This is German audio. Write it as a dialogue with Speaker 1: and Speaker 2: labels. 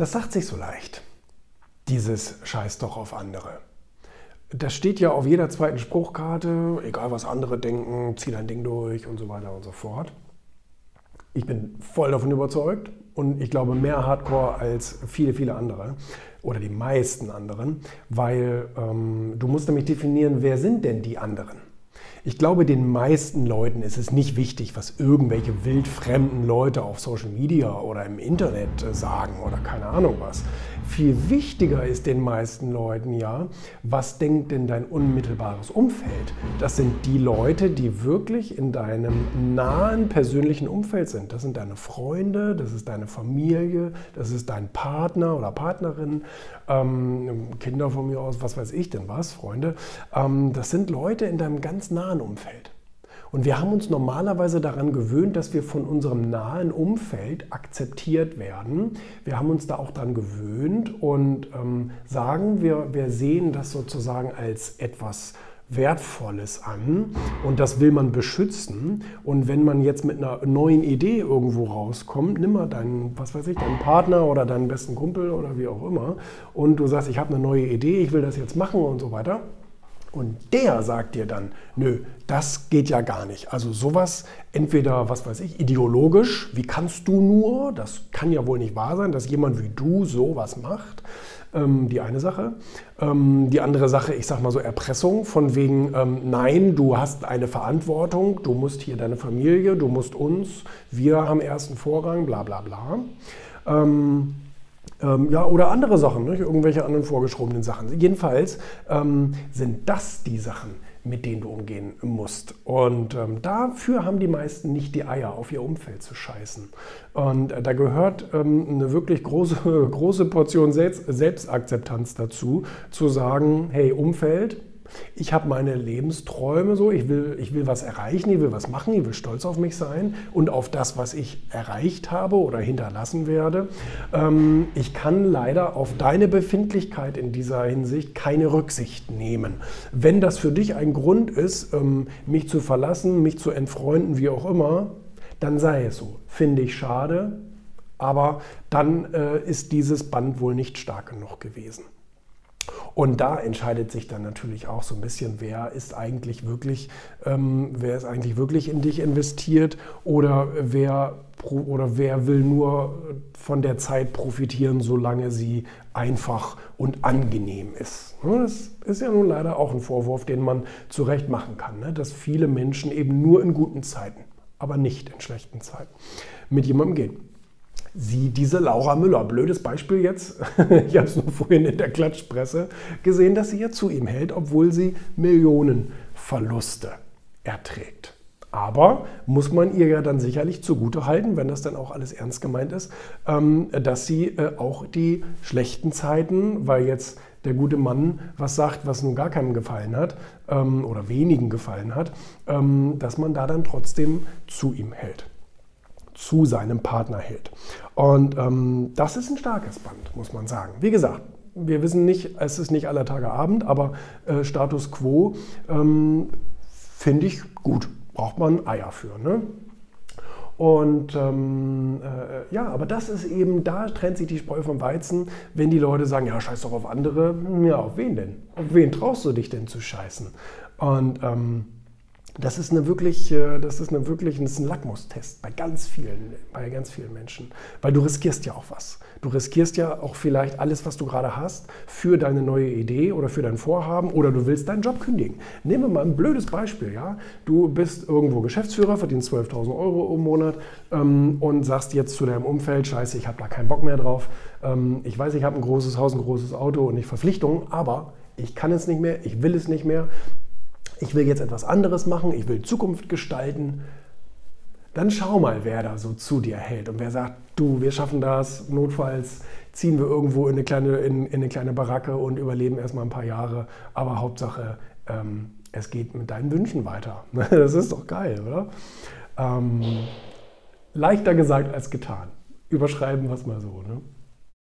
Speaker 1: Das sagt sich so leicht, dieses Scheiß doch auf andere. Das steht ja auf jeder zweiten Spruchkarte, egal was andere denken, zieh dein Ding durch und so weiter und so fort. Ich bin voll davon überzeugt und ich glaube mehr Hardcore als viele, viele andere oder die meisten anderen, weil ähm, du musst nämlich definieren, wer sind denn die anderen? Ich glaube, den meisten Leuten ist es nicht wichtig, was irgendwelche wildfremden Leute auf Social Media oder im Internet äh, sagen oder keine Ahnung was. Viel wichtiger ist den meisten Leuten ja, was denkt denn dein unmittelbares Umfeld? Das sind die Leute, die wirklich in deinem nahen persönlichen Umfeld sind. Das sind deine Freunde, das ist deine Familie, das ist dein Partner oder Partnerin, ähm, Kinder von mir aus, was weiß ich denn was, Freunde. Ähm, das sind Leute in deinem ganz nahen Umfeld. Und wir haben uns normalerweise daran gewöhnt, dass wir von unserem nahen Umfeld akzeptiert werden. Wir haben uns da auch daran gewöhnt und ähm, sagen, wir, wir sehen das sozusagen als etwas Wertvolles an und das will man beschützen. Und wenn man jetzt mit einer neuen Idee irgendwo rauskommt, nimm mal deinen, was weiß ich, deinen Partner oder deinen besten Kumpel oder wie auch immer und du sagst, ich habe eine neue Idee, ich will das jetzt machen und so weiter und der sagt dir dann, nö, das geht ja gar nicht. Also sowas, entweder, was weiß ich, ideologisch, wie kannst du nur, das kann ja wohl nicht wahr sein, dass jemand wie du sowas macht. Ähm, die eine Sache. Ähm, die andere Sache, ich sag mal so Erpressung, von wegen, ähm, nein, du hast eine Verantwortung, du musst hier deine Familie, du musst uns, wir haben ersten Vorrang, bla bla bla. Ähm, ähm, ja, oder andere Sachen, nicht? irgendwelche anderen vorgeschobenen Sachen. Jedenfalls ähm, sind das die Sachen, mit denen du umgehen musst. Und ähm, dafür haben die meisten nicht die Eier, auf ihr Umfeld zu scheißen. Und äh, da gehört ähm, eine wirklich große, große Portion Selbst Selbstakzeptanz dazu, zu sagen, hey Umfeld, ich habe meine Lebensträume so, ich will, ich will was erreichen, ich will was machen, ich will stolz auf mich sein und auf das, was ich erreicht habe oder hinterlassen werde. Ähm, ich kann leider auf deine Befindlichkeit in dieser Hinsicht keine Rücksicht nehmen. Wenn das für dich ein Grund ist, ähm, mich zu verlassen, mich zu entfreunden, wie auch immer, dann sei es so. Finde ich schade, aber dann äh, ist dieses Band wohl nicht stark genug gewesen. Und da entscheidet sich dann natürlich auch so ein bisschen, wer ist eigentlich wirklich, ähm, wer ist eigentlich wirklich in dich investiert oder wer oder wer will nur von der Zeit profitieren, solange sie einfach und angenehm ist. Ne, das ist ja nun leider auch ein Vorwurf, den man zu Recht machen kann, ne, dass viele Menschen eben nur in guten Zeiten, aber nicht in schlechten Zeiten mit jemandem gehen sie diese Laura Müller. Blödes Beispiel jetzt. ich habe es nur vorhin in der Klatschpresse gesehen, dass sie ja zu ihm hält, obwohl sie Millionen Verluste erträgt. Aber muss man ihr ja dann sicherlich zugute halten, wenn das dann auch alles ernst gemeint ist, ähm, dass sie äh, auch die schlechten Zeiten, weil jetzt der gute Mann was sagt, was nun gar keinem gefallen hat ähm, oder wenigen gefallen hat, ähm, dass man da dann trotzdem zu ihm hält zu seinem Partner hält. Und ähm, das ist ein starkes Band, muss man sagen. Wie gesagt, wir wissen nicht, es ist nicht aller Tage Abend, aber äh, Status quo ähm, finde ich gut. Braucht man Eier für. Ne? Und ähm, äh, ja, aber das ist eben, da trennt sich die Spreu vom Weizen, wenn die Leute sagen, ja, scheiß doch auf andere. Ja, auf wen denn? Auf wen traust du dich denn zu scheißen? Und ähm, das ist eine wirklich, äh, das ist eine wirklich das ist ein Lackmustest bei ganz vielen, bei ganz vielen Menschen. Weil du riskierst ja auch was. Du riskierst ja auch vielleicht alles, was du gerade hast, für deine neue Idee oder für dein Vorhaben oder du willst deinen Job kündigen. Nehmen wir mal ein blödes Beispiel. Ja? Du bist irgendwo Geschäftsführer, verdienst 12.000 Euro im Monat ähm, und sagst jetzt zu deinem Umfeld, scheiße, ich habe da keinen Bock mehr drauf. Ähm, ich weiß, ich habe ein großes Haus, ein großes Auto und nicht Verpflichtungen, aber ich kann es nicht mehr, ich will es nicht mehr ich will jetzt etwas anderes machen, ich will Zukunft gestalten, dann schau mal, wer da so zu dir hält und wer sagt, du, wir schaffen das, notfalls ziehen wir irgendwo in eine kleine, in, in eine kleine Baracke und überleben erstmal ein paar Jahre, aber Hauptsache, ähm, es geht mit deinen Wünschen weiter. Das ist doch geil, oder? Ähm, leichter gesagt als getan. Überschreiben wir es mal so. Ne?